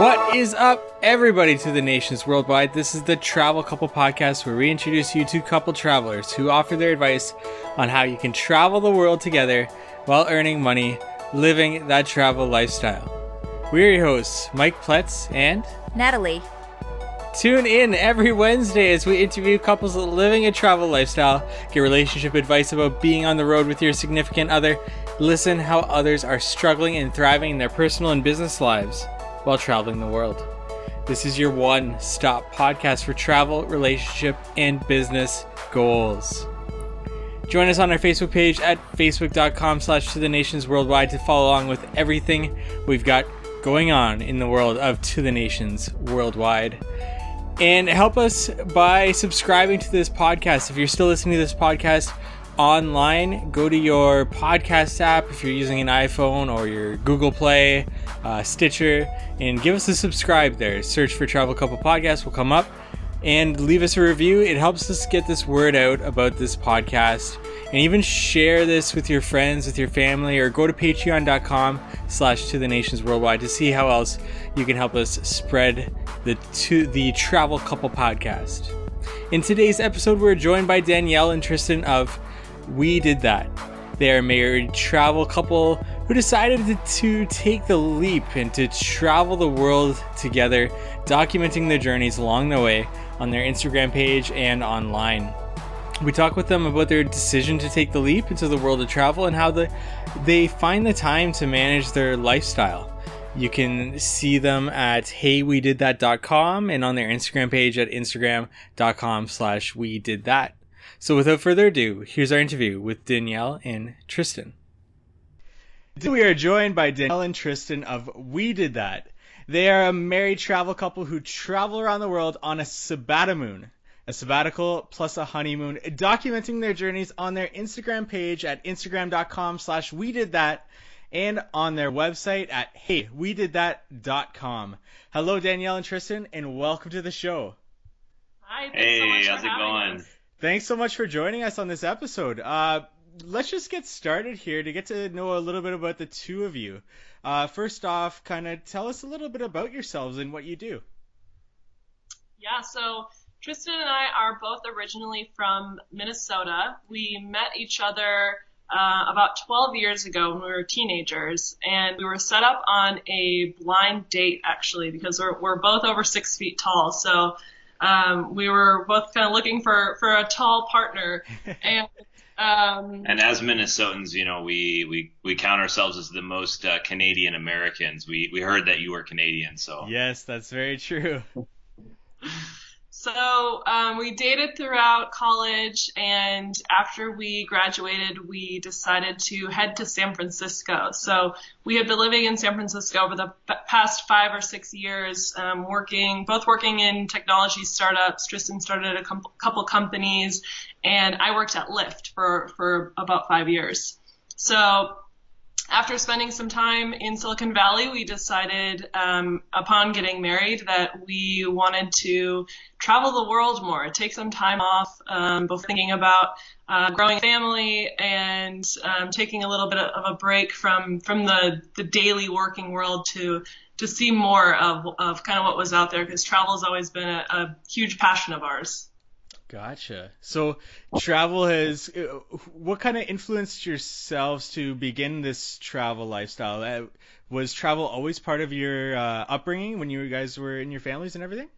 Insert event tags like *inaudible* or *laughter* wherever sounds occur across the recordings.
What is up, everybody, to the nations worldwide? This is the Travel Couple Podcast, where we introduce you to couple travelers who offer their advice on how you can travel the world together while earning money, living that travel lifestyle. We're your hosts, Mike Pletz and Natalie. Tune in every Wednesday as we interview couples living a travel lifestyle, get relationship advice about being on the road with your significant other, listen how others are struggling and thriving in their personal and business lives while traveling the world. This is your one stop podcast for travel, relationship, and business goals. Join us on our Facebook page at facebook.com slash to the nations worldwide to follow along with everything we've got going on in the world of to the nations worldwide. And help us by subscribing to this podcast. If you're still listening to this podcast online, go to your podcast app if you're using an iPhone or your Google Play, uh, Stitcher, and give us a subscribe there. Search for Travel Couple Podcast will come up and leave us a review. It helps us get this word out about this podcast. And even share this with your friends, with your family, or go to patreon.com slash to the nations worldwide to see how else you can help us spread the to the Travel Couple Podcast. In today's episode, we're joined by Danielle and Tristan of We Did That. They are a married travel couple who decided to, to take the leap and to travel the world together, documenting their journeys along the way on their Instagram page and online. We talk with them about their decision to take the leap into the world of travel and how the, they find the time to manage their lifestyle. You can see them at heywedidthat.com and on their Instagram page at instagram.com slash we did that. So without further ado, here's our interview with Danielle and Tristan. We are joined by Danielle and Tristan of We Did That. They are a married travel couple who travel around the world on a sabbatical, a sabbatical plus a honeymoon, documenting their journeys on their Instagram page at instagram.com slash we did that and on their website at heywedidthat.com. Hello, Danielle and Tristan, and welcome to the show. Hi, thanks Hey, so much for how's it going? us. Thanks so much for joining us on this episode. Uh, let's just get started here to get to know a little bit about the two of you. Uh, first off, kind of tell us a little bit about yourselves and what you do. Yeah, so Tristan and I are both originally from Minnesota. We met each other uh, about 12 years ago when we were teenagers, and we were set up on a blind date actually because we're, we're both over six feet tall. So um, we were both kind of looking for, for a tall partner, *laughs* and um, And as Minnesotans, you know, we we, we count ourselves as the most uh, Canadian Americans. We we heard that you were Canadian, so Yes, that's very true. *laughs* So um, we dated throughout college, and after we graduated, we decided to head to San Francisco. So we had been living in San Francisco over the past five or six years, um, working both working in technology startups. Tristan started a com- couple companies, and I worked at Lyft for for about five years. So after spending some time in Silicon Valley, we decided, um, upon getting married, that we wanted to travel the world more, take some time off, um, both thinking about uh, growing a family and um, taking a little bit of a break from from the the daily working world to to see more of of kind of what was out there because travel has always been a, a huge passion of ours. Gotcha. So, travel has. uh, What kind of influenced yourselves to begin this travel lifestyle? Uh, was travel always part of your uh, upbringing when you guys were in your families and everything?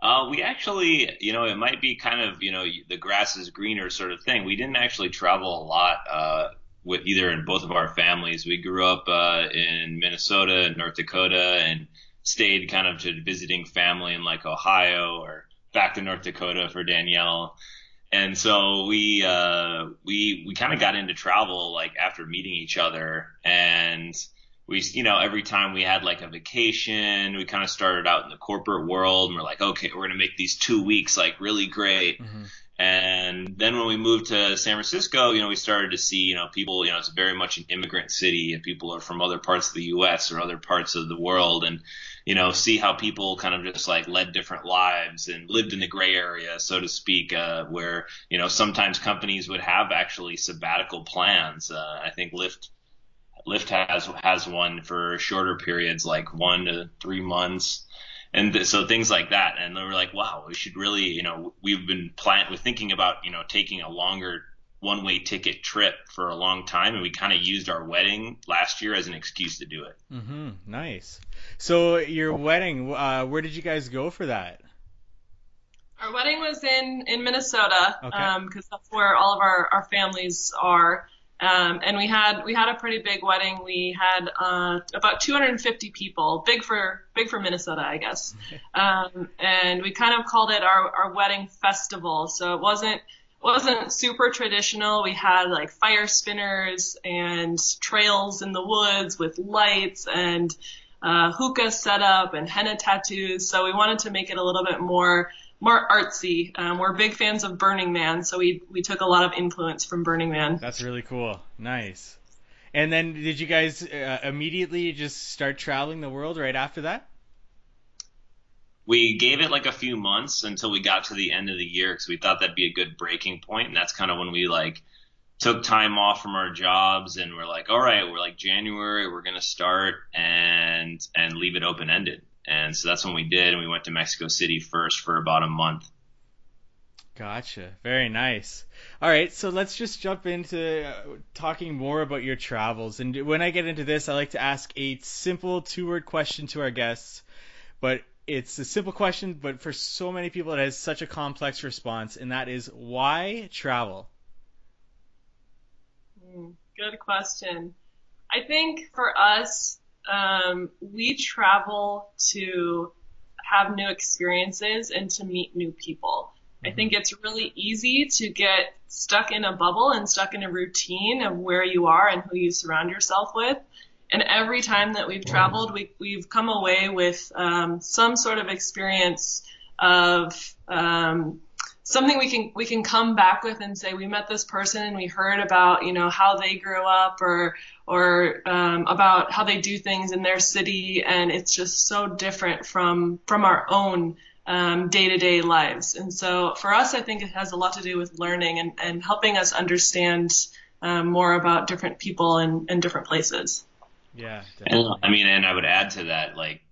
uh, we actually, you know, it might be kind of, you know, the grass is greener sort of thing. We didn't actually travel a lot uh, with either in both of our families. We grew up uh, in Minnesota and North Dakota and stayed kind of to visiting family in like Ohio or back to North Dakota for Danielle. And so we uh, we we kind of got into travel like after meeting each other, and we you know every time we had like a vacation, we kind of started out in the corporate world, and we're like, okay, we're gonna make these two weeks like really great. And then when we moved to San Francisco, you know, we started to see, you know, people, you know, it's very much an immigrant city and people are from other parts of the U.S. or other parts of the world. And, you know, see how people kind of just like led different lives and lived in the gray area, so to speak, uh, where, you know, sometimes companies would have actually sabbatical plans. Uh, I think Lyft, Lyft has, has one for shorter periods, like one to three months and th- so things like that. And they were like, wow, we should really, you know, we've been plan, we're thinking about, you know, taking a longer one way ticket trip for a long time. And we kind of used our wedding last year as an excuse to do it. Mm-hmm. Nice. So your wedding, uh, where did you guys go for that? Our wedding was in, in Minnesota, Okay. um, cause that's where all of our, our families are. Um, and we had we had a pretty big wedding. We had uh, about 250 people, big for big for Minnesota, I guess. *laughs* Um, and we kind of called it our, our wedding festival. So it wasn't wasn't super traditional. We had like fire spinners and trails in the woods with lights and uh, hookah setup and henna tattoos. So we wanted to make it a little bit more more artsy. Um, we're big fans of Burning Man, so we we took a lot of influence from Burning Man. That's really cool. Nice. And then did you guys uh, immediately just start traveling the world right after that? We gave it like a few months until we got to the end of the year because we thought that'd be a good breaking point, and that's kind of when we like took time off from our jobs and we're like, all right, we're like January, we're gonna start and and leave it open ended. And so that's when we did, and we went to Mexico City first for about a month. Gotcha. Very nice. All right, so let's just jump into uh, talking more about your travels. And when I get into this, I like to ask a simple two-word question to our guests. But it's a simple question, but for so many people, it has such a complex response, and that is why travel? Mm, Good question. I think for us, um, we travel to have new experiences and to meet new people. I think it's really easy to get stuck in a bubble and stuck in a routine of where you are and who you surround yourself with. And every time that we've traveled, we, we've come away with um, some sort of experience of um, something we can we can come back with and say we met this person and we heard about you know how they grew up or or um, about how they do things in their city and it's just so different from from our own um, day-to-day lives and so for us I think it has a lot to do with learning and, and helping us understand um, more about different people and, and different places. Yeah, And. I mean, and I would add to that, like,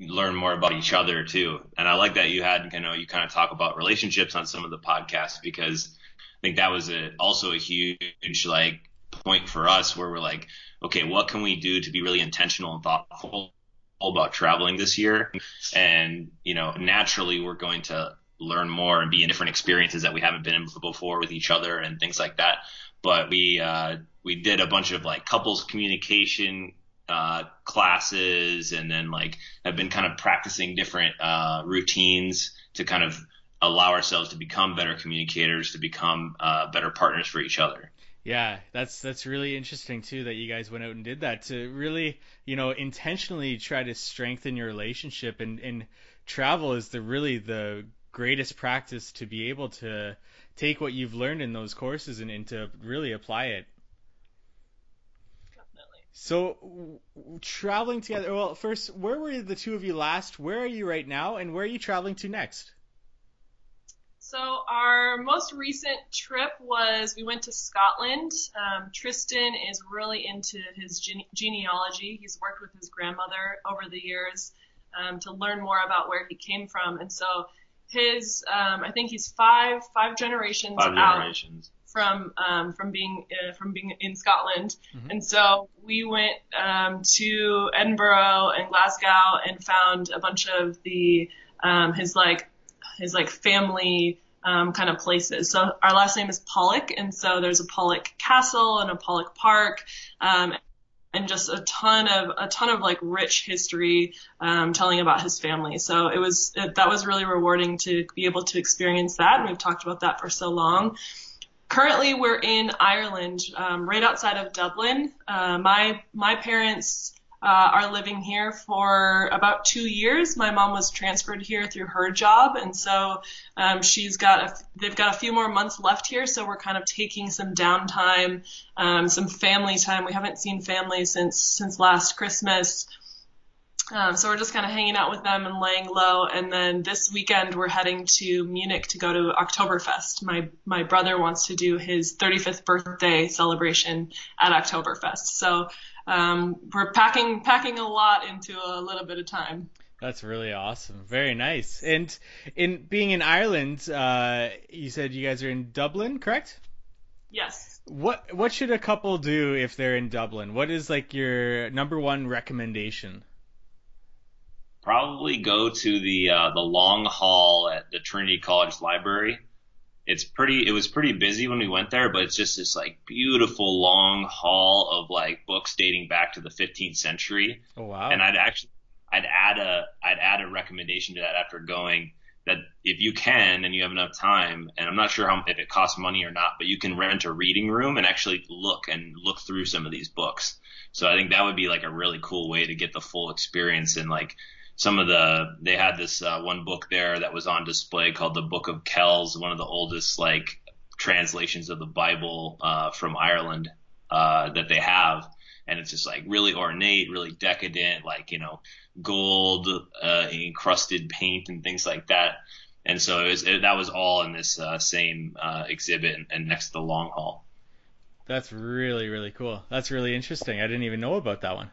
learn more about each other too. And I like that you had, you know, you kind of talk about relationships on some of the podcasts because I think that was a, also a huge, like, point for us where we're like, okay, what can we do to be really intentional and thoughtful about traveling this year? And, you know, naturally we're going to learn more and be in different experiences that we haven't been in before with each other and things like that. But we, uh, we did a bunch of like couples communication uh, classes and then like have been kind of practicing different uh, routines to kind of allow ourselves to become better communicators, to become uh, better partners for each other. Yeah, that's that's really interesting too that you guys went out and did that to really, you know, intentionally try to strengthen your relationship and and travel is the really the greatest practice to be able to take what you've learned in those courses and, and to really apply it. Definitely. So w- w- traveling together, well, first, where were the two of you last? Where are you right now and where are you traveling to next? So our most recent trip was we went to Scotland. Um, Tristan is really into his gene- genealogy. He's worked with his grandmother over the years um, to learn more about where he came from, and so his um, I think he's five five generations Five out generations. From um, from being uh, from being in Scotland, Mhm. and so we went um, to Edinburgh and Glasgow and found a bunch of the um, his like his like family um, kind of places. So our last name is Pollock, and so there's a Pollok Castle and a Pollok Park. Um, and just a ton of a ton of like rich history um, telling about his family. So it was it, that was really rewarding to be able to experience that, and we've talked about that for so long currently we're in Ireland, um, right outside of Dublin. Uh, my my parents uh, are living here for about two years. My mom was transferred here through her job, and so um, she's got a, they've got a few more months left here. So we're kind of taking some downtime, um, some family time. We haven't seen family since since last Christmas. Um, so we're just kind of hanging out with them and laying low. And then this weekend we're heading to Munich to go to Oktoberfest. My my brother wants to do his 35th birthday celebration at Oktoberfest. So um, we're packing packing a lot into a little bit of time. That's really awesome. Very nice. And in being in Ireland, uh, you said you guys are in Dublin, correct? Yes. What what should a couple do if they're in Dublin? What is like your number one recommendation? Probably go to the uh, the long hall at the Trinity College Library. It's pretty it was pretty busy when we went there but it's just this like beautiful long hall of like books dating back to the 15th century. Oh wow. And i'd actually i'd add a i'd add a recommendation to that after going that if you can and you have enough time and i'm not sure how if it costs money or not but you can rent a reading room and actually look and look through some of these books. So i think that would be like a really cool way to get the full experience and like some of the they had this uh, one book there that was on display called the Book of Kells, one of the oldest like translations of the Bible uh, from Ireland uh, that they have, and it's just like really ornate, really decadent, like you know gold uh, encrusted paint and things like that. And so it was, it, that was all in this uh, same uh, exhibit and, and next to the long hall. That's really really cool. That's really interesting. I didn't even know about that one.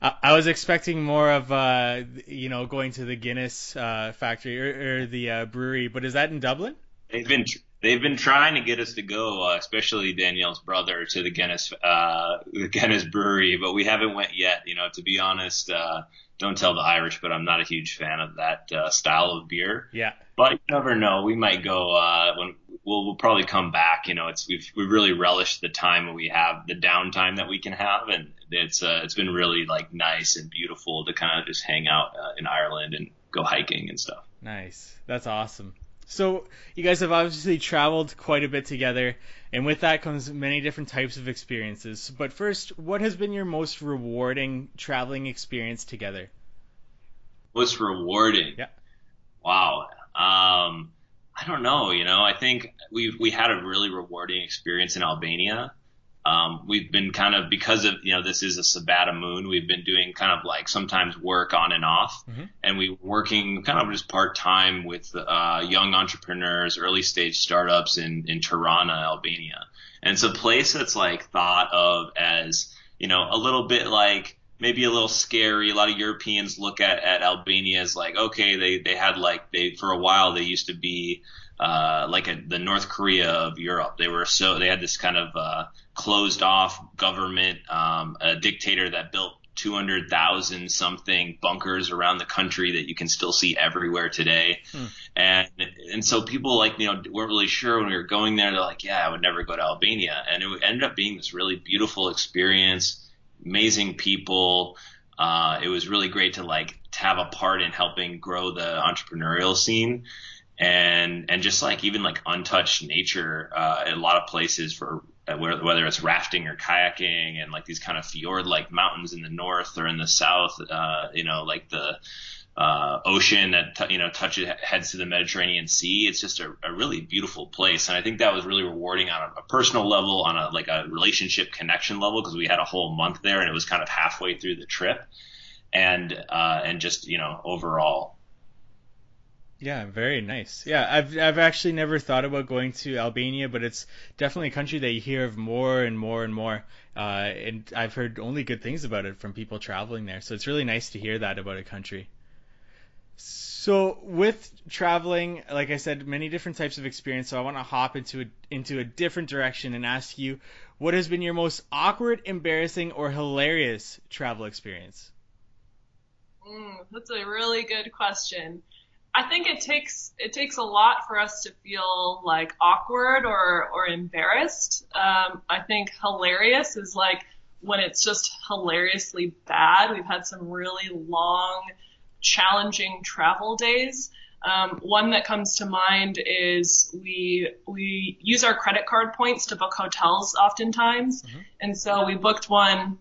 I, was expecting more of uh, you know going to the Guinness uh, factory or, or the uh, brewery, but is that in Dublin? They've been they've been trying to get us to go, uh, especially Danielle's brother, to the Guinness uh, the Guinness brewery, but we haven't went yet. You know, to be honest, uh, don't tell the Irish, but I'm not a huge fan of that uh, style of beer. Yeah. But you never know. We might go uh, when we'll, we'll probably come back. You know, it's we've we really relished the time we have, the downtime that we can have, and it's uh, it's been really like nice and beautiful to kind of just hang out uh, in Ireland and go hiking and stuff. Nice, that's awesome. So you guys have obviously traveled quite a bit together, and with that comes many different types of experiences. But first, what has been your most rewarding traveling experience together? Most rewarding? Yeah. Wow. Um, I don't know. You know, I think we we had a really rewarding experience in Albania. Um, we've been kind of because of you know this is a Sabata moon. We've been doing kind of like sometimes work on and off, mm-hmm. and we working kind of just part time with uh, young entrepreneurs, early stage startups in in Tirana, Albania. And it's a place that's like thought of as you know a little bit like maybe a little scary. A lot of Europeans look at at Albania as like okay, they they had like they for a while they used to be uh, like a, the North Korea of Europe. They were so they had this kind of uh, closed off government, um, a dictator that built 200,000 something bunkers around the country that you can still see everywhere today. Hmm. And, and so people like, you know, weren't really sure when we were going there. They're like, yeah, I would never go to Albania. And it ended up being this really beautiful experience, amazing people. Uh, it was really great to like to have a part in helping grow the entrepreneurial scene and and just like even like untouched nature uh, a lot of places for uh, whether it's rafting or kayaking and like these kind of fjord like mountains in the north or in the south uh, you know like the uh, ocean that t- you know touches heads to the Mediterranean Sea. It's just a, a, really beautiful place, and I think that was really rewarding on a, a personal level, on a like a relationship connection level, because we had a whole month there, and it was kind of halfway through the trip, and uh, and just you know overall. Yeah, very nice. Yeah, I've I've actually never thought about going to Albania, but it's definitely a country that you hear of more and more and more. Uh, and I've heard only good things about it from people traveling there. So it's really nice to hear that about a country. So with traveling, like I said, many different types of experience. So I want to hop into a, into a different direction and ask you, what has been your most awkward, embarrassing, or hilarious travel experience? Mm, that's a really good question. I think it takes it takes a lot for us to feel like awkward or or embarrassed. Um, I think hilarious is like when it's just hilariously bad. We've had some really long, challenging travel days. Um, one that comes to mind is we we use our credit card points to book hotels oftentimes, mm-hmm. and so we booked one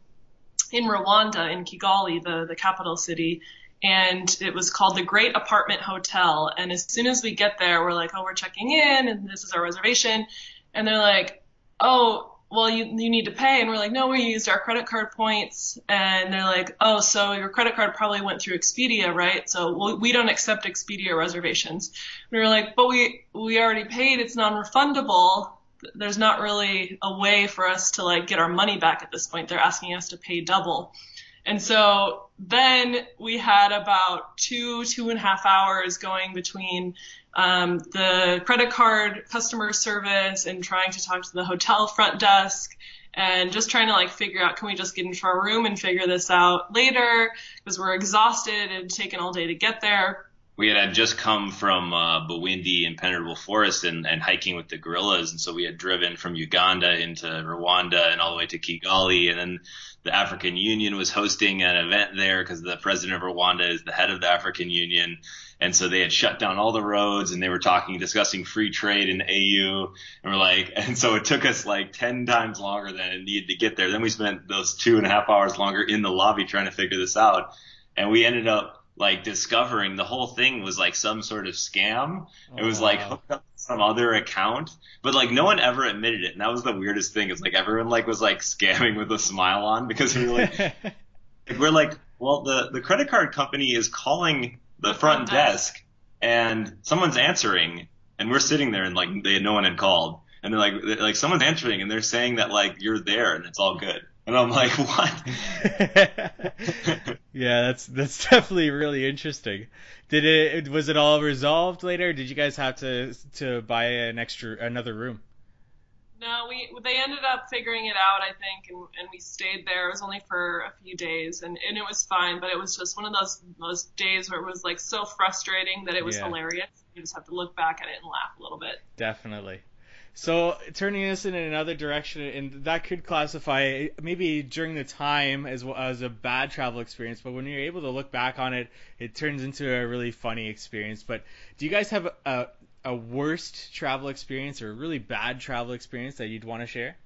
in Rwanda, in Kigali, the, the capital city. And it was called the Great Apartment Hotel. And as soon as we get there, we're like, oh, we're checking in and this is our reservation. And they're like, oh, well, you, you need to pay. And we're like, no, we used our credit card points. And they're like, oh, so your credit card probably went through Expedia, right? So we, don't accept Expedia reservations. And we were like, but we, we already paid. It's non-refundable. There's not really a way for us to like get our money back at this point. They're asking us to pay double. And so then we had about two, two and a half hours going between um, the credit card customer service and trying to talk to the hotel front desk and just trying to like figure out can we just get into our room and figure this out later because we're exhausted and taken all day to get there. We had just come from uh, Bwindi impenetrable forest and, and hiking with the gorillas, and so we had driven from Uganda into Rwanda and all the way to Kigali, and then the African Union was hosting an event there because the president of Rwanda is the head of the African Union. And so they had shut down all the roads and they were talking, discussing free trade in AU. And we're like, *laughs* and so it took us like 10 times longer than it needed to get there. Then we spent those two and a half hours longer in the lobby trying to figure this out. And we ended up like discovering the whole thing was like some sort of scam. Oh, it was like oh, hooked up to some other account, but like no one ever admitted it. And that was the weirdest thing. It's like everyone like was like scamming with a smile on because we were like, *laughs* we're like, well, the, the credit card company is calling the front desk and someone's answering and we're sitting there and like they had no one had called. And they're like they're like someone's answering and they're saying that like you're there and it's all good. And I'm like *laughs* what? *laughs* Yeah that's that's definitely really interesting. Did it was it all resolved later? Did you guys have to to buy an extra another room no, we they ended up figuring it out, I think, and, and we stayed there. It was only for a few days, and, and it was fine. But it was just one of those those days where it was like so frustrating that it was yeah. hilarious. You just have to look back at it and laugh a little bit. Definitely. So turning this in another direction, and that could classify maybe during the time as well as a bad travel experience, but when you're able to look back on it, it turns into a really funny experience. But do you guys have a, a worst travel experience or a really bad travel experience that you'd want to share?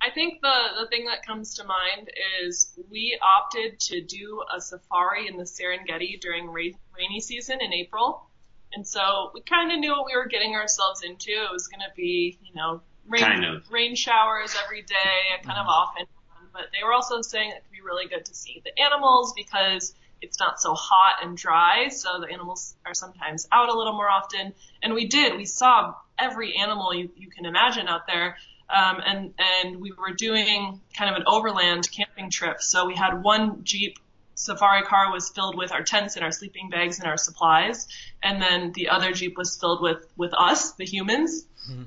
I think the, the thing that comes to mind is we opted to do a safari in the Serengeti during rainy season in April. And so we kind of knew what we were getting ourselves into. It was going to be, you know, rain, kind of. rain showers every day kind mm-hmm. of off and on. But they were also saying it could be really good to see the animals because it's not so hot and dry, so the animals are sometimes out a little more often. And we did. We saw every animal you, you can imagine out there. Um, and and we were doing kind of an overland camping trip. So we had one jeep safari car was filled with our tents and our sleeping bags and our supplies, and then the other jeep was filled with with us, the humans. Mm-hmm.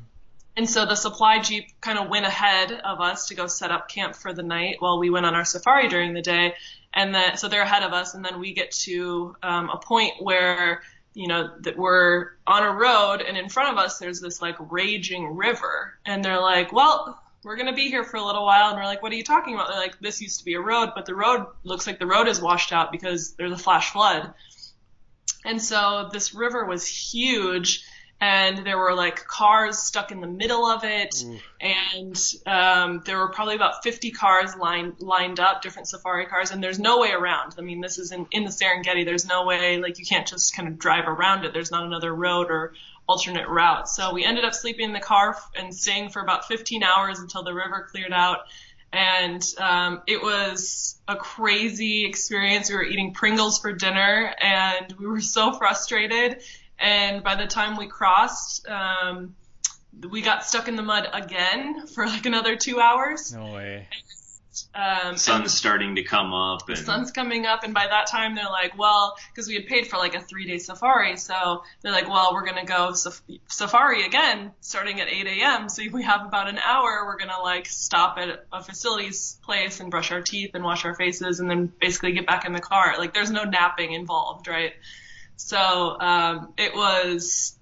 And so the supply jeep kind of went ahead of us to go set up camp for the night while we went on our safari during the day and then so they're ahead of us, and then we get to um, a point where you know that we're on a road, and in front of us there's this like raging river, and they're like, well. We're gonna be here for a little while, and we're like, "What are you talking about?" They're like, "This used to be a road, but the road looks like the road is washed out because there's a flash flood." And so this river was huge, and there were like cars stuck in the middle of it. And um, there were probably about 50 cars lined lined up different safari cars. And there's no way around. I mean this is in, in the serengeti. There's no way like you can't just kind of drive around it. There's not another road or alternate route. So we ended up sleeping in the car and staying for about 15 hours until the river cleared out. And um, it was a crazy experience. We were eating Pringles for dinner, and we were so frustrated and by the time we crossed, um, we got stuck in the mud again *laughs* for like another two hours. No way. Um, sun's starting to come up. And... The sun's coming up, and by that time they're like, well, because we had paid for like a three day safari, so they're like, well, we're gonna go saf- safari again starting at 8 a.m. So if we have about an hour, we're gonna like stop at a facilities place and brush our teeth and wash our faces, and then basically get back in the car. Like there's no napping involved, right? So um, it was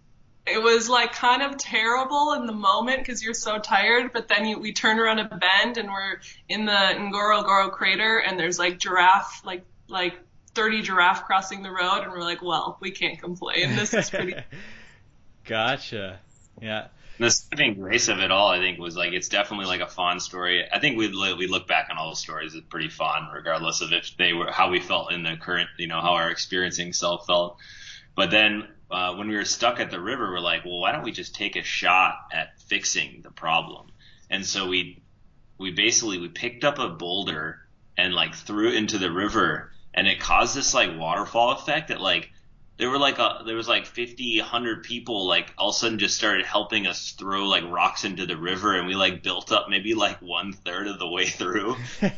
it was like kind of terrible in the moment because you're so tired, but then you, we turn around a bend and we're in the Ngorongoro crater and there's like giraffe, like like 30 giraffe crossing the road, and we're like, well, we can't complain. This is pretty. *laughs* gotcha. Yeah. The saving grace of it all, I think, was like it's definitely like a fond story. I think we we look back on all the stories as pretty fun, regardless of if they were how we felt in the current, you know, how our experiencing self felt. But then uh, when we were stuck at the river, we're like, well, why don't we just take a shot at fixing the problem? And so we we basically we picked up a boulder and like threw it into the river, and it caused this like waterfall effect that like there were like a there was like 50 100 people like all of a sudden just started helping us throw like rocks into the river and we like built up maybe like one third of the way through. *laughs*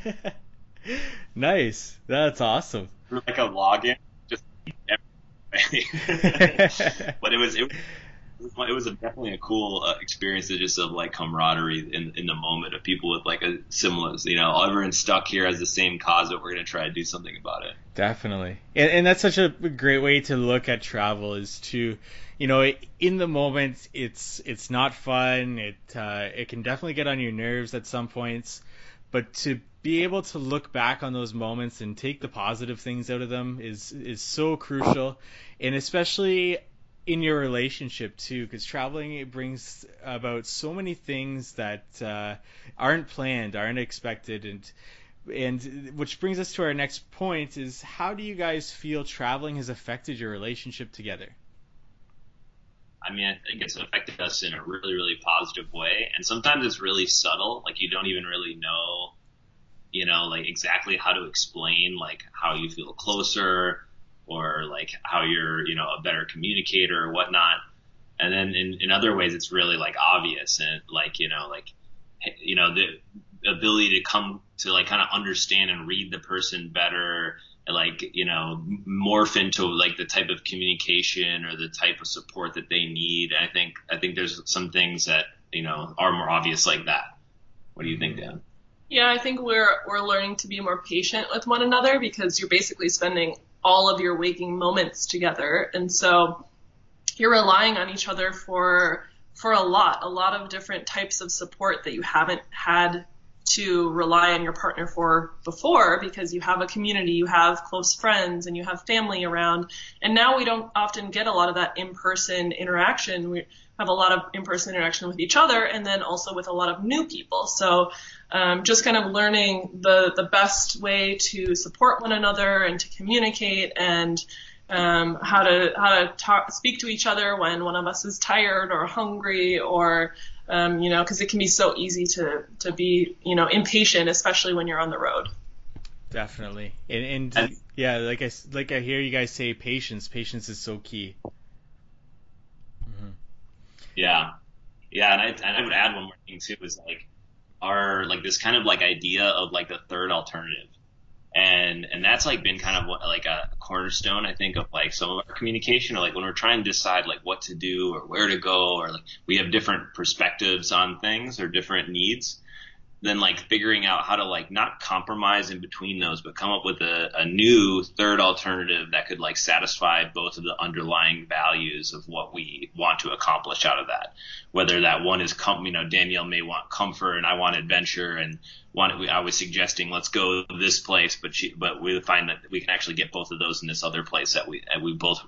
Nice. That's awesome. Like a login just *laughs* *laughs* but it was it, it was a, definitely a cool uh, experience to just of like camaraderie in in the moment of people with like a similar, you know, everyone stuck here as the same cause, but we're gonna try to do something about it. Definitely, and, and that's such a great way to look at travel is to, you know, in the moment it's it's not fun. It uh, it can definitely get on your nerves at some points, but to be able to look back on those moments and take the positive things out of them is is so crucial and especially in your relationship too, because traveling it brings about so many things that uh, aren't planned, aren't expected, and and which brings us to our next point: is how do you guys feel traveling has affected your relationship together? I mean, I think it's affected us in a really, really positive way, and sometimes it's really subtle. Like you don't even really know, you know, like exactly how to explain like how you feel closer or like how you're, you know, a better communicator or whatnot. And then in, in other ways, it's really like obvious and like, you know, like, you know, the ability to come to like kind of understand and read the person better like, you know, morph into like the type of communication or the type of support that they need. I think, I think there's some things that, you know, are more obvious like that. What do you think, Dan? Yeah, I think we're we're learning to be more patient with one another because you're basically spending all of your waking moments together. And so you're relying on each other for for a lot, a lot of different types of support that you haven't had to rely on your partner for before because you have a community, you have close friends, and you have family around. And now we don't often get a lot of that in-person interaction. We have a lot of in-person interaction with each other and then also with a lot of new people. So um, just kind of learning the the best way to support one another and to communicate and um, how to how to talk, speak to each other when one of us is tired or hungry or um, you know because it can be so easy to to be you know impatient especially when you're on the road. Definitely, and, and yeah, like I like I hear you guys say, patience. Patience is so key. Mm-hmm. Yeah, yeah, and I, and I would add one more thing too is like our like this kind of like idea of like the third alternative and and that's like been kind of what, like a cornerstone i think of like some of our communication or like when we're trying to decide like what to do or where to go or like we have different perspectives on things or different needs then like figuring out how to like not compromise in between those, but come up with a, a new third alternative that could like satisfy both of the underlying values of what we want to accomplish out of that. Whether that one is, com- you know, Danielle may want comfort and I want adventure and one, I was suggesting let's go this place, but she, but we find that we can actually get both of those in this other place that we, that we both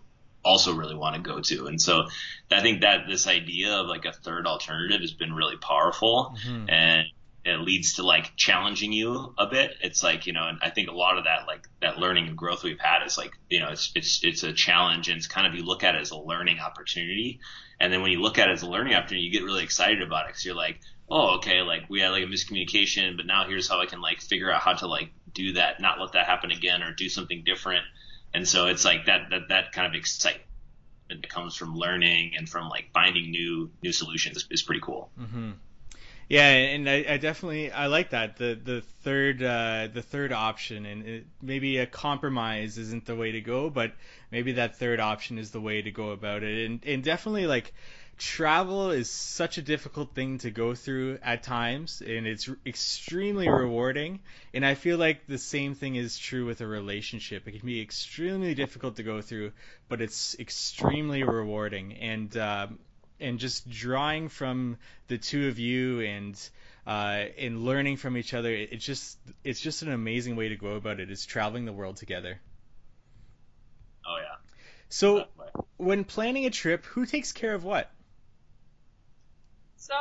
also really want to go to. And so I think that this idea of like a third alternative has been really powerful mm-hmm. and it leads to like challenging you a bit. It's like, you know, and I think a lot of that, like that learning and growth we've had is like, you know, it's, it's, it's a challenge and it's kind of, you look at it as a learning opportunity. And then when you look at it as a learning opportunity, you get really excited about it. Cause you're like, oh, okay, like we had like a miscommunication, but now here's how I can like figure out how to like do that, not let that happen again or do something different. And so it's like that, that, that kind of excitement that comes from learning and from like finding new, new solutions is, is pretty cool. Mm-hmm. Yeah, and I, I, definitely I like that. The the third uh, the third option, and it, maybe a compromise isn't the way to go, but maybe that third option is the way to go about it, and and definitely like travel is such a difficult thing to go through at times, and it's extremely rewarding, and I feel like the same thing is true with a relationship. It can be extremely difficult to go through, but it's extremely rewarding, and um, and just drawing from the two of you and uh, and learning from each other. It's just it's just an amazing way to go about it. it. Is traveling the world together. Oh yeah. So when planning a trip, who takes care of what? So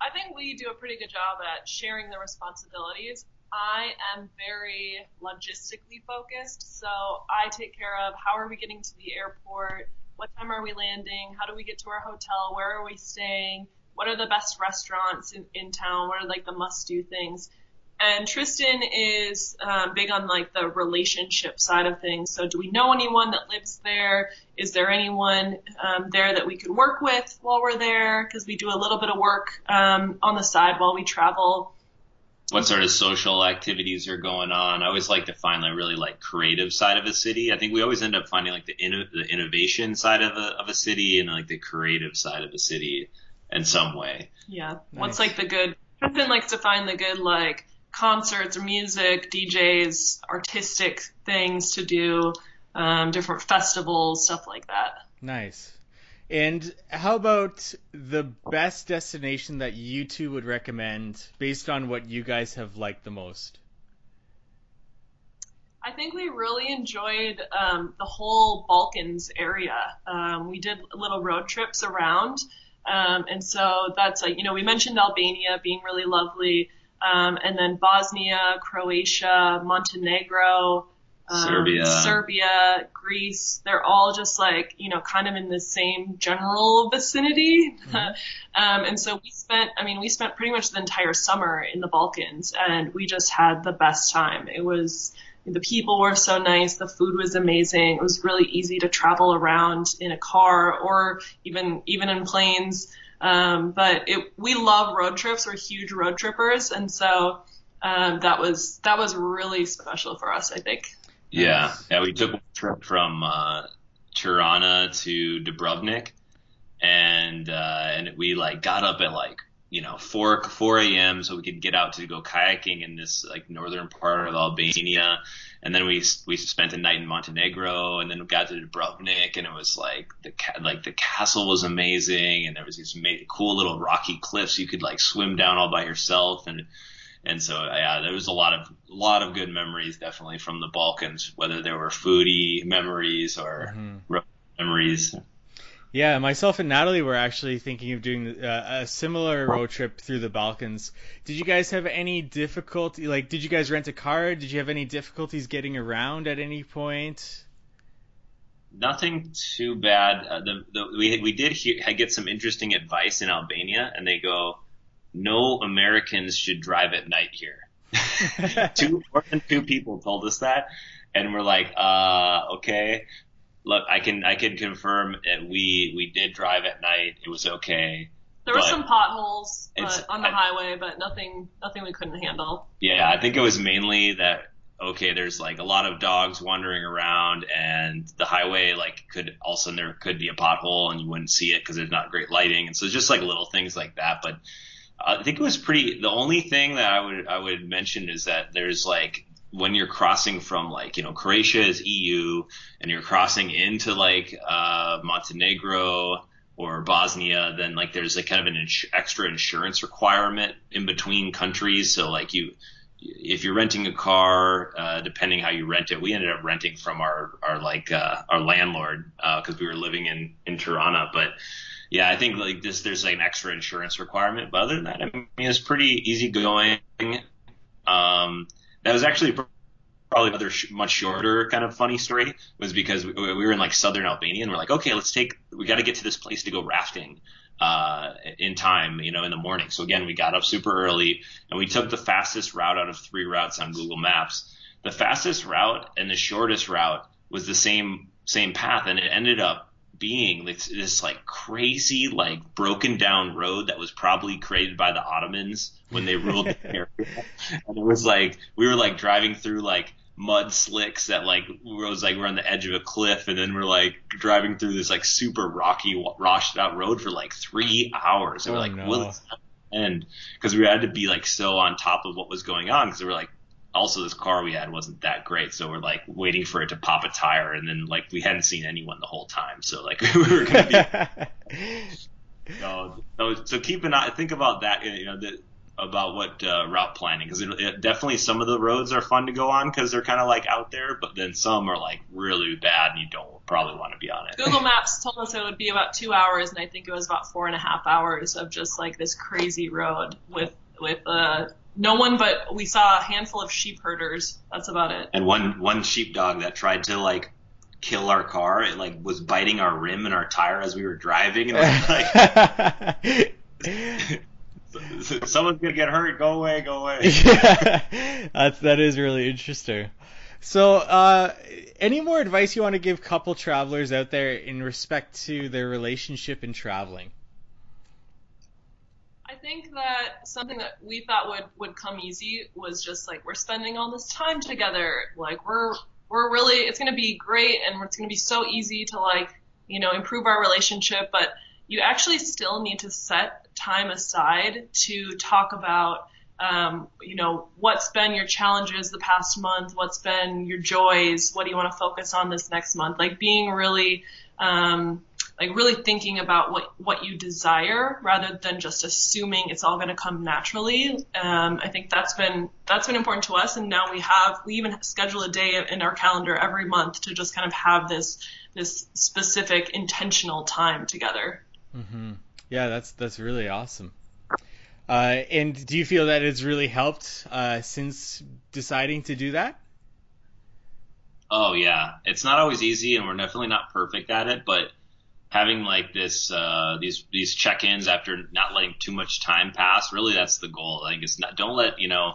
I think we do a pretty good job at sharing the responsibilities. I am very logistically focused, so I take care of how are we getting to the airport, what time are we landing, how do we get to our hotel, where are we staying, what are the best restaurants in, in town, what are like the must do things. And Tristan is um, big on like the relationship side of things. So do we know anyone that lives there? Is there anyone um, there that we could work with while we're there? Because we do a little bit of work um, on the side while we travel. What sort of social activities are going on? I always like to find like really like creative side of a city. I think we always end up finding like the, inno- the innovation side of a, of a city and like the creative side of a city in some way. Yeah. Nice. What's like the good? Tristan likes to find the good like concerts or music, DJs, artistic things to do, um, different festivals, stuff like that. Nice. And how about the best destination that you two would recommend based on what you guys have liked the most? I think we really enjoyed um, the whole Balkans area. Um, we did little road trips around. Um, and so that's like, you know, we mentioned Albania being really lovely um, and then Bosnia, Croatia, Montenegro, um, Serbia. Serbia, Greece. They're all just like, you know, kind of in the same general vicinity. Mm-hmm. *laughs* um, and so we spent, I mean, we spent pretty much the entire summer in the Balkans and we just had the best time. It was, the people were so nice. The food was amazing. It was really easy to travel around in a car or even, even in planes. Um, but it, we love road trips. We're huge road trippers, and so um, that was that was really special for us. I think. Yeah, yeah. We took a trip from uh, Tirana to Dubrovnik, and uh, and we like got up at like you know four four a.m. so we could get out to go kayaking in this like northern part of Albania and then we we spent a night in Montenegro, and then we got to Dubrovnik, and it was like the like the castle was amazing, and there was these cool little rocky cliffs you could like swim down all by yourself, and and so yeah, there was a lot of a lot of good memories definitely from the Balkans, whether they were foodie memories or mm-hmm. memories. Yeah, myself and Natalie were actually thinking of doing uh, a similar road trip through the Balkans. Did you guys have any difficulty? Like, did you guys rent a car? Did you have any difficulties getting around at any point? Nothing too bad. Uh, the, the, we we did hear, get some interesting advice in Albania, and they go, "No Americans should drive at night here." *laughs* two more than two people told us that, and we're like, uh, okay look, I can I can confirm that we we did drive at night. It was okay. There were some potholes on the I, highway, but nothing nothing we couldn't handle. Yeah, I think it was mainly that okay, there's like a lot of dogs wandering around and the highway like could also there could be a pothole and you wouldn't see it because there's not great lighting and so it's just like little things like that. But I think it was pretty. The only thing that I would I would mention is that there's like when you're crossing from like you know Croatia is EU and you're crossing into like uh, Montenegro or Bosnia, then like there's like kind of an ins- extra insurance requirement in between countries. So like you, if you're renting a car, uh, depending how you rent it, we ended up renting from our our like uh, our landlord because uh, we were living in in Tirana, but. Yeah, I think like this, there's like an extra insurance requirement, but other than that, I mean, it's pretty easy going. Um, that was actually probably another sh- much shorter kind of funny story was because we, we, were in like southern Albania and we're like, okay, let's take, we got to get to this place to go rafting, uh, in time, you know, in the morning. So again, we got up super early and we took the fastest route out of three routes on Google Maps. The fastest route and the shortest route was the same, same path and it ended up being this, this like crazy like broken down road that was probably created by the Ottomans when they ruled the *laughs* area. And it was like we were like driving through like mud slicks that like was like we're on the edge of a cliff and then we're like driving through this like super rocky washed out road for like three hours and oh, we're like no. will it end because we had to be like so on top of what was going on because we were like also this car we had wasn't that great, so we're like waiting for it to pop a tire, and then like we hadn't seen anyone the whole time, so like *laughs* we were gonna be. *laughs* so, so, so keep an eye. Think about that. You know, the, about what uh, route planning because it, it, definitely some of the roads are fun to go on because they're kind of like out there, but then some are like really bad and you don't probably want to be on it. Google Maps told us it would be about two hours, and I think it was about four and a half hours of just like this crazy road with with uh, no one but we saw a handful of sheep herders. That's about it. And one one sheepdog that tried to like kill our car. It like was biting our rim and our tire as we were driving, and like. *laughs* Someone's gonna get hurt. Go away. Go away. yeah, *laughs* that's that is really interesting. So, uh, any more advice you want to give couple travelers out there in respect to their relationship in traveling? I think that something that we thought would would come easy was just like we're spending all this time together. Like we're we're really it's gonna be great and it's gonna be so easy to like you know improve our relationship, but you actually still need to set time aside to talk about um, you know, what's been your challenges the past month? What's been your joys? What do you want to focus on this next month? Like being really, um, like really thinking about what, what you desire rather than just assuming it's all going to come naturally. Um, I think that's been, that's been important to us. And now we have, we even schedule a day in our calendar every month to just kind of have this, this specific intentional time together. Mm-hmm. Yeah, that's that's really awesome. Uh, and do you feel that it's really helped uh, since deciding to do that? Oh yeah, it's not always easy, and we're definitely not perfect at it. But having like this, uh, these these check-ins after not letting too much time pass, really that's the goal. Like it's not don't let you know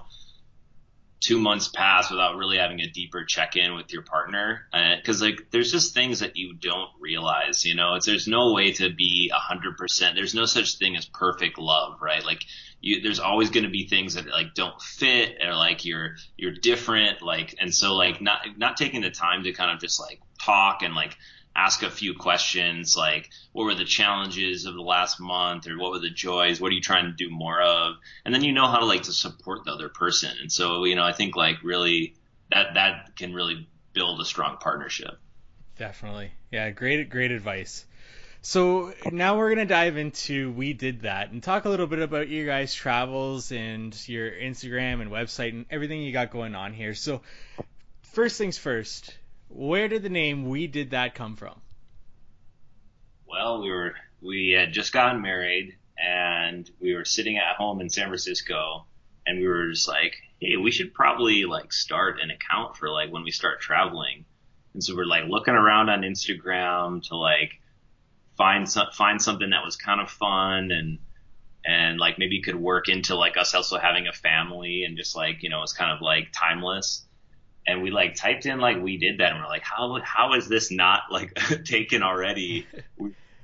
two months pass without really having a deeper check in with your partner. Because uh, like there's just things that you don't realize. You know, it's there's no way to be a hundred percent. There's no such thing as perfect love, right? Like you, there's always going to be things that like don't fit or like you're you're different. Like and so like not not taking the time to kind of just like talk and like ask a few questions like what were the challenges of the last month or what were the joys what are you trying to do more of? And then you know how to like to support the other person. And so you know i think like really that that can really build a strong partnership. Definitely. Yeah great great advice. So now we're gonna dive into we did that and talk a little bit about your guys travels and your instagram and website and everything you got going on here. So first things first where did the name "We Did That" come from? Well, we were we had just gotten married, and we were sitting at home in San Francisco, and we were just like, "Hey, we should probably like start an account for like when we start traveling." And so we're like looking around on Instagram to like find some, find something that was kind of fun and and like maybe could work into like us also having a family and just like you know it's kind of like timeless and we like typed in like we did that and we're like how how is this not like *laughs* taken already? *laughs*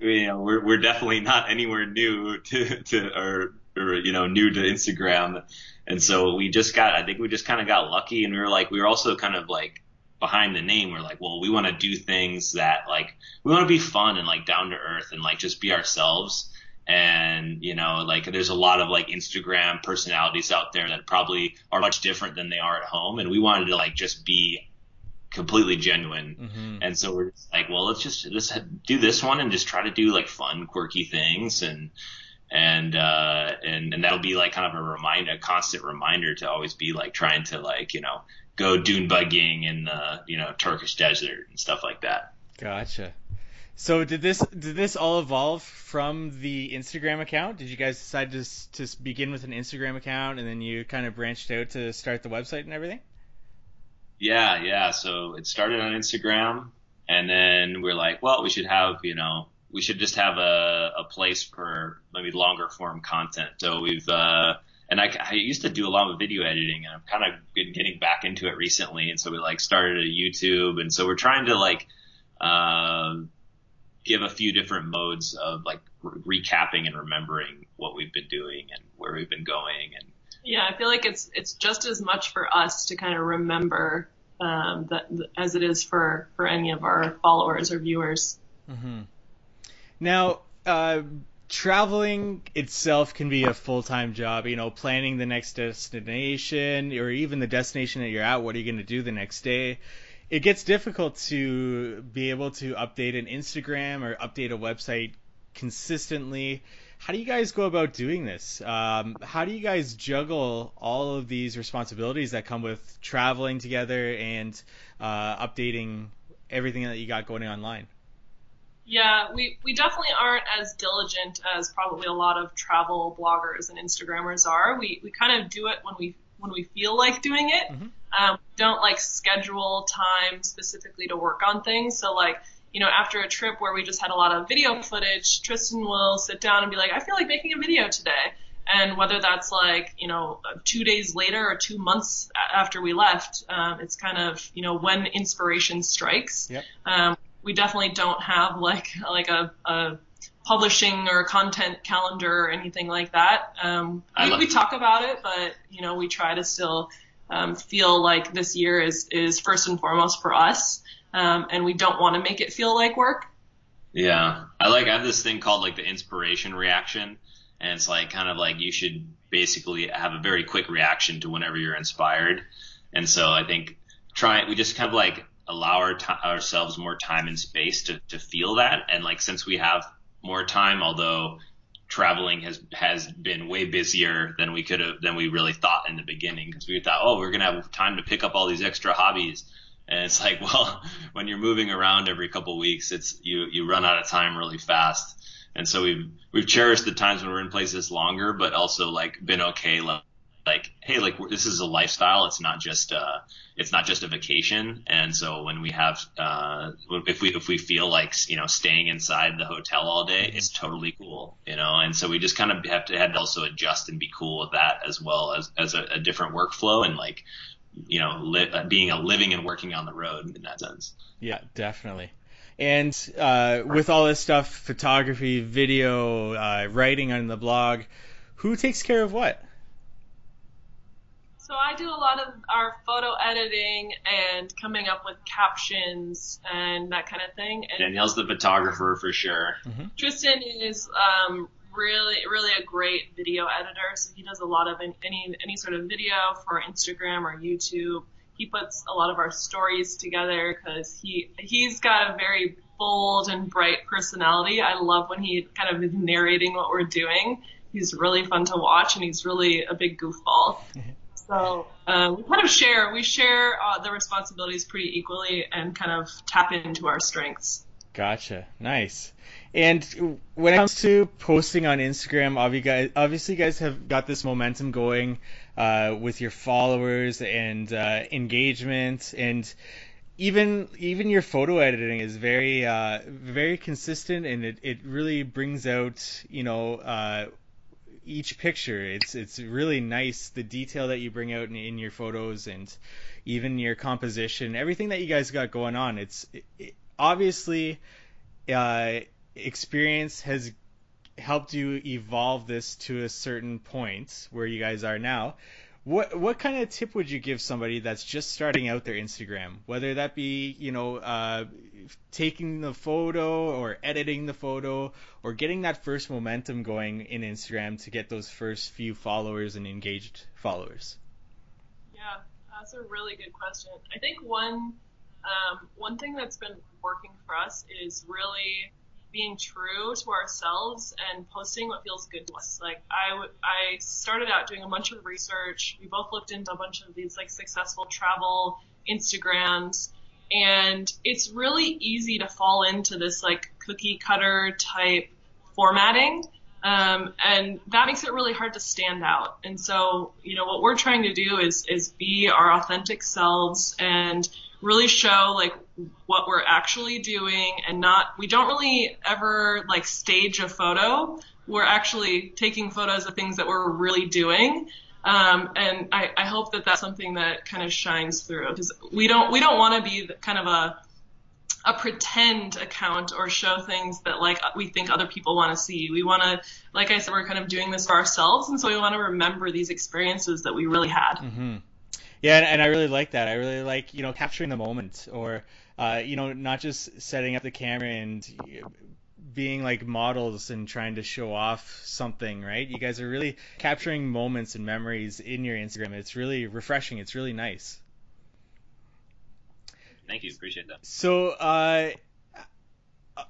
We, you know we're we're definitely not anywhere new to to or or you know new to Instagram. And so we just got I think we just kind of got lucky and we were like we were also kind of like behind the name. We're like well we want to do things that like we want to be fun and like down to earth and like just be ourselves and you know like there's a lot of like instagram personalities out there that probably are much different than they are at home. And we wanted to like just be completely genuine. Mm-hmm. and so we're just like well let's just let's do this one and just try to do like fun quirky things. And and uh and and that'll be like kind of a reminder a constant reminder to always be like trying to like you know go dune bugging in the you know turkish desert and stuff like that. Gotcha so did this did this all evolve from the Instagram account? Did you guys decide to to begin with an Instagram account and then you kind of branched out to start the website and everything? Yeah, yeah. So it started on Instagram, and then we're like, well, we should have you know we should just have a, a place for maybe longer form content. So we've uh, and I, I used to do a lot of video editing, and I've kind of been getting back into it recently, and so we like started a YouTube, and so we're trying to like. Um, give a few different modes of like re- recapping and remembering what we've been doing and where we've been going and yeah i feel like it's it's just as much for us to kind of remember um, that as it is for for any of our followers or viewers mm-hmm. now uh, traveling itself can be a full-time job you know planning the next destination or even the destination that you're at what are you going to do the next day it gets difficult to be able to update an Instagram or update a website consistently. how do you guys go about doing this? Um, how do you guys juggle all of these responsibilities that come with traveling together and uh, updating everything that you got going online? Yeah, we, we definitely aren't as diligent as probably a lot of travel bloggers and Instagrammers are. We, we kind of do it when we when we feel like doing it. Mm-hmm. Um, don't like schedule time specifically to work on things. So like, you know, after a trip where we just had a lot of video footage, Tristan will sit down and be like, I feel like making a video today. And whether that's like, you know, two days later or two months after we left, um, it's kind of, you know, when inspiration strikes. Yep. Um, we definitely don't have like like a, a publishing or content calendar or anything like that. Um, we, we, talk about it, but you know we try to still um, feel like this year is is first and foremost for us, um, and we don't want to make it feel like work. Yeah, I like I have this thing called like the inspiration reaction, and it's like kind of like you should basically have a very quick reaction to whenever you're inspired, and so I think try we just kind of like allow our t- ourselves more time and space to, to feel that. And like, since we have more time, although traveling has, has been way busier than we could have, than we really thought in the beginning. Cause we thought, oh, we're to have time to pick up all these extra hobbies. And it's *laughs* like, well, when you're moving around every couple of weeks, it's, you, you run out of time really fast. And so we've, we've cherished the times when we're in places longer, but also like been okay, like, like, hey, like this is a lifestyle. It's not just uh, it's not just a vacation. And so when we have uh, if we if we feel like you know staying inside the hotel all day, it's totally cool, you know. And so we just kind of have to had to also adjust and be cool with that as well as as a, a different workflow and like you know li- uh, being a living and working on the road in that sense. Yeah, definitely. And uh, with all this stuff, photography, video, uh, writing on the blog, who takes care of what? So I do a lot of our photo editing and coming up with captions and that kind of thing. And Danielle's the photographer for sure. Mm-hmm. Tristan is um, really, really a great video editor. So he does a lot of any any sort of video for Instagram or YouTube. He puts a lot of our stories together because he he's got a very bold and bright personality. I love when he kind of is narrating what we're doing. He's really fun to watch and he's really a big goofball. So uh, we kind of share we share uh, the responsibilities pretty equally and kind of tap into our strengths. Gotcha. Nice. And when it comes to posting on Instagram, obviously, you guys have got this momentum going uh, with your followers and uh, engagement, and even even your photo editing is very uh, very consistent, and it, it really brings out you know uh, each picture. It's it's really nice the detail that you bring out in, in your photos and even your composition, everything that you guys got going on. It's it, obviously uh, experience has helped you evolve this to a certain point where you guys are now. What what kind of tip would you give somebody that's just starting out their Instagram? Whether that be you know uh, taking the photo or editing the photo or getting that first momentum going in Instagram to get those first few followers and engaged followers. Yeah, that's a really good question. I think one um, one thing that's been working for us is really being true to ourselves and posting what feels good to us. Like I, w- I started out doing a bunch of research. We both looked into a bunch of these like successful travel Instagrams and it's really easy to fall into this like cookie cutter type formatting. Um, and that makes it really hard to stand out. And so, you know, what we're trying to do is, is be our authentic selves and really show like what we're actually doing and not, we don't really ever like stage a photo. We're actually taking photos of things that we're really doing. Um, and I, I hope that that's something that kind of shines through because we don't, we don't want to be kind of a, a pretend account or show things that like we think other people want to see. We want to, like I said, we're kind of doing this for ourselves, and so we want to remember these experiences that we really had. Mm-hmm. Yeah, and, and I really like that. I really like you know capturing the moment, or uh, you know not just setting up the camera and being like models and trying to show off something, right? You guys are really capturing moments and memories in your Instagram. It's really refreshing. It's really nice. Thank you. Appreciate that. So, uh,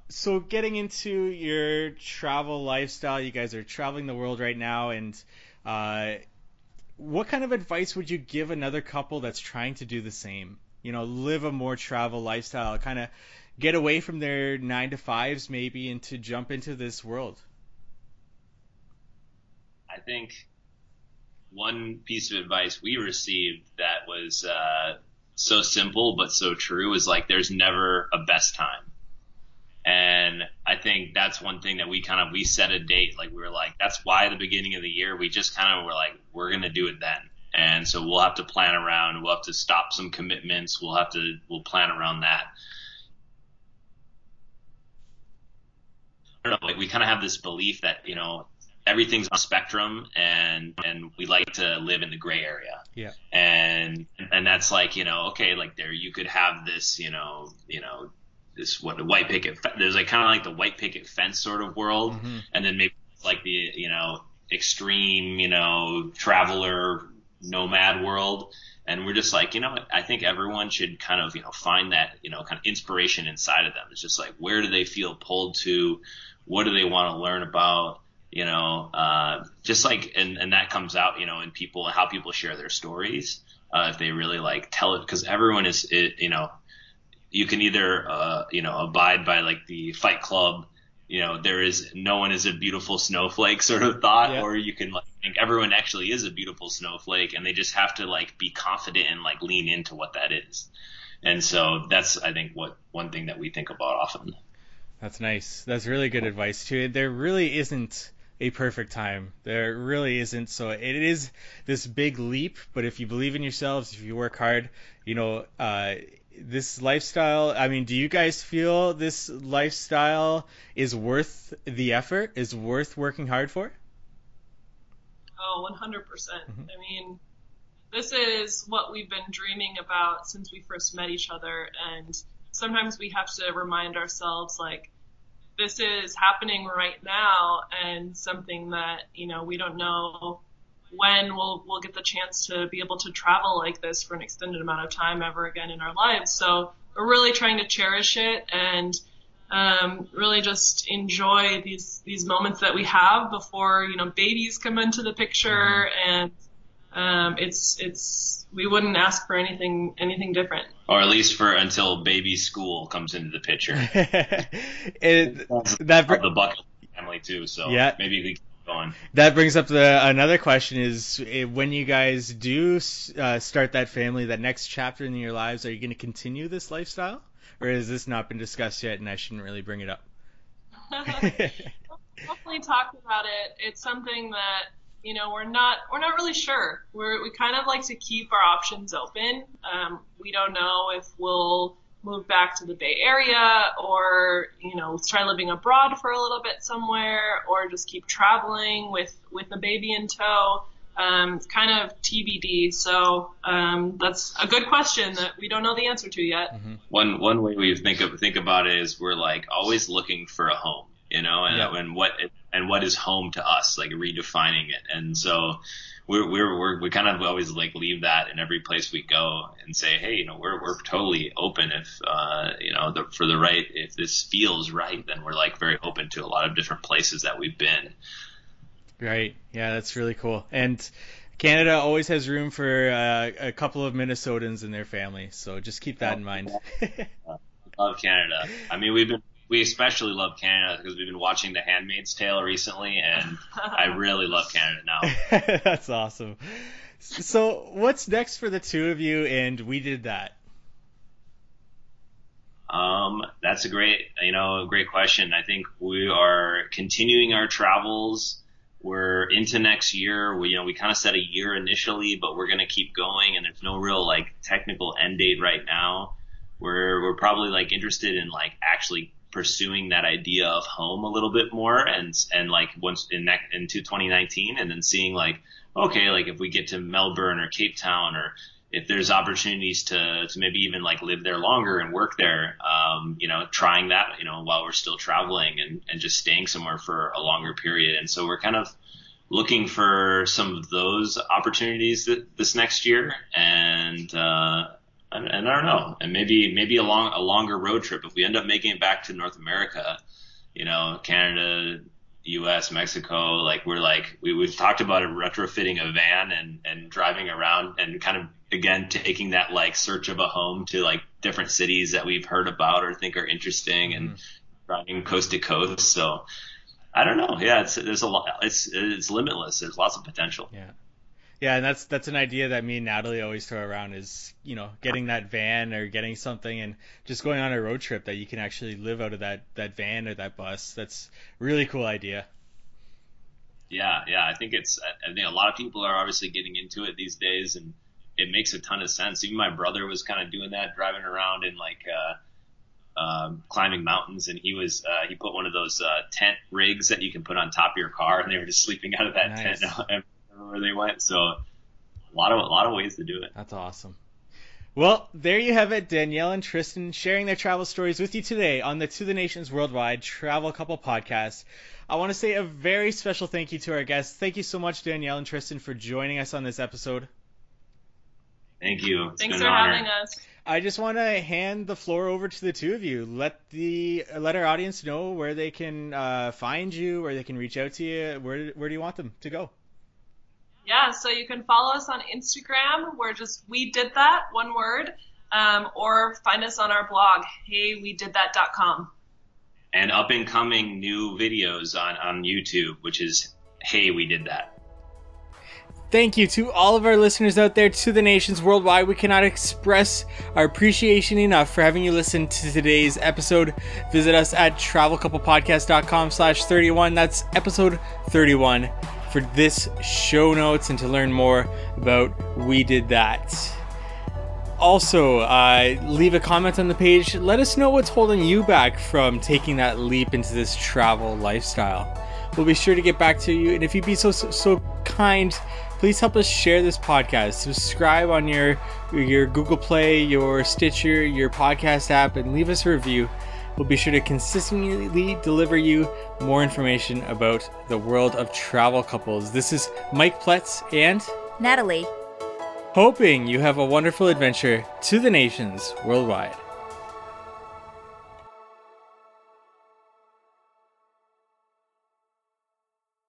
so getting into your travel lifestyle, you guys are traveling the world right now, and uh, what kind of advice would you give another couple that's trying to do the same? You know, live a more travel lifestyle, kind of get away from their nine to fives maybe, and to jump into this world. I think one piece of advice we received that was uh, so simple but so true is like there's never a best time. And I think that's one thing that we kind of we set a date like we were like that's why the beginning of the year we just kind of were like we're gonna do it then. And so we'll have to plan around. We'll have to stop some commitments. We'll have to we'll plan around that. I don't know, like we kind of have this belief that you know everything's on a spectrum and and we like to live in the gray area yeah and and that's like you know okay like there you could have this you know you know this what the white picket there's like kind of like the white picket fence sort of world mm-hmm. and then maybe like the you know extreme you know traveler nomad world. And we're just like you know i think everyone should kind of you know find that you know kind of inspiration inside of them. It's just like where do they feel pulled to? What do they want to learn about? You know, uh, just like, and, and that comes out, you know, in people, how people share their stories. Uh, if they really like tell it, because everyone is, it, you know, you can either, uh, you know, abide by like the Fight Club, you know, there is no one is a beautiful snowflake *laughs* sort of thought, yeah. or you can like think everyone actually is a beautiful snowflake, and they just have to like be confident and like lean into what that is. And so that's, I think, what one thing that we think about often. That's nice. That's really good advice too. There really isn't a perfect time. There really isn't. So it is this big leap, but if you believe in yourselves, if you work hard, you know, uh, this lifestyle, I mean, do you guys feel this lifestyle is worth the effort, is worth working hard for? Oh, 100%. percent mm hmm I mean, this is what we've been dreaming about since we first met each other. And sometimes we have to remind ourselves, like, this is happening right now and something that, you know, we don't know when we'll, we'll get the chance to be able to travel like this for an extended amount of time ever again in our lives. So we're really trying to cherish it and, um, really just enjoy these, these moments that we have before, you know, babies come into the picture and, um, it's it's we wouldn't ask for anything anything different. Or at least for until baby school comes into the picture. *laughs* it, that br- the bucket family too. So yeah. maybe we going. That brings up the another question: is eh, when you guys do uh, start that family, that next chapter in your lives, are you going to continue this lifestyle, or has this not been discussed yet, and I shouldn't really bring it up? *laughs* definitely talk about it. It's something that you know, we're not we're not really sure. We're we kind of like to keep our options open. Um, we don't know if we'll move back to the Bay Area or you know try living abroad for a little bit somewhere or just keep traveling with with the baby in tow. Um, it's kind of TBD. So um, that's a good question that we don't know the answer to yet. Mm-hmm. One one way we think of think about it is we're like always looking for a home you know, and, yeah. and what and what is home to us, like redefining it. And so we're we're, we're we kind of always like leave that in every place we go and say, hey, you know, we're we're totally open if uh, you know the, for the right if this feels right, then we're like very open to a lot of different places that we've been. Right. Yeah, that's really cool. And Canada always has room for uh, a couple of Minnesotans in their family, so just keep that in mind. *laughs* love Canada. I mean, we've been we especially love Canada because we've been watching The Handmaid's Tale recently, and I *laughs* really love Canada now. *laughs* That's awesome. So, what's next for the two of you? And we did that. Um, that's a great, you know, great question. I think we are continuing our travels. We're into next year. We, you know, we kind of set a year initially, but we're going to keep going, and there's no real like technical end date right now. We're we're probably like interested in like actually pursuing that idea of home a little bit more and and like once in that into 2019 and then seeing like okay like if we get to Melbourne or Cape Town or if there's opportunities to to maybe even like live there longer and work there um, you know trying that you know while we're still traveling and and just staying somewhere for a longer period. And so we're kind of looking for some of those opportunities th- this next year. And uh, and, and I don't know, and maybe maybe a long a longer road trip if we end up making it back to North America, you know, Canada, U.S., Mexico. Like we're like we we've talked about retrofitting a van and and driving around and kind of again taking that like search of a home to like different cities that we've heard about or think are interesting and mm-hmm. driving coast to coast. So I don't know. Yeah, it's there's a lot. It's it's limitless. There's lots of potential. Yeah. Yeah, and that's that's an idea that me and Natalie always throw around is you know getting that van or getting something and just going on a road trip that you can actually live out of that that van or that bus. That's a really cool idea. Yeah, yeah, I think it's I think a lot of people are obviously getting into it these days, and it makes a ton of sense. Even my brother was kind of doing that, driving around in like. Uh, um, climbing mountains, and he was uh, he put one of those uh, tent rigs that you can put on top of your car, and they were just sleeping out of that nice. tent *laughs* where they went. So a lot of a lot of ways to do it. That's awesome. Well, there you have it, Danielle and Tristan sharing their travel stories with you today on the To the Nations Worldwide Travel Couple podcast. I want to say a very special thank you to our guests. Thank you so much, Danielle and Tristan, for joining us on this episode. Thank you. It's Thanks for having us. I just want to hand the floor over to the two of you. Let the let our audience know where they can uh, find you, where they can reach out to you. Where where do you want them to go? Yeah, so you can follow us on Instagram. We're just we did that one word, um, or find us on our blog, heywedidthat.com. And up and coming new videos on on YouTube, which is Hey We Did That. Thank you to all of our listeners out there, to the nations worldwide. We cannot express our appreciation enough for having you listen to today's episode. Visit us at travelcouplepodcast.com slash 31. That's episode 31 for this show notes and to learn more about We Did That. Also, uh, leave a comment on the page. Let us know what's holding you back from taking that leap into this travel lifestyle. We'll be sure to get back to you. And if you'd be so, so, so kind, please help us share this podcast. Subscribe on your your Google Play, your Stitcher, your podcast app, and leave us a review. We'll be sure to consistently deliver you more information about the world of travel couples. This is Mike Pletz and Natalie. Hoping you have a wonderful adventure to the nations worldwide.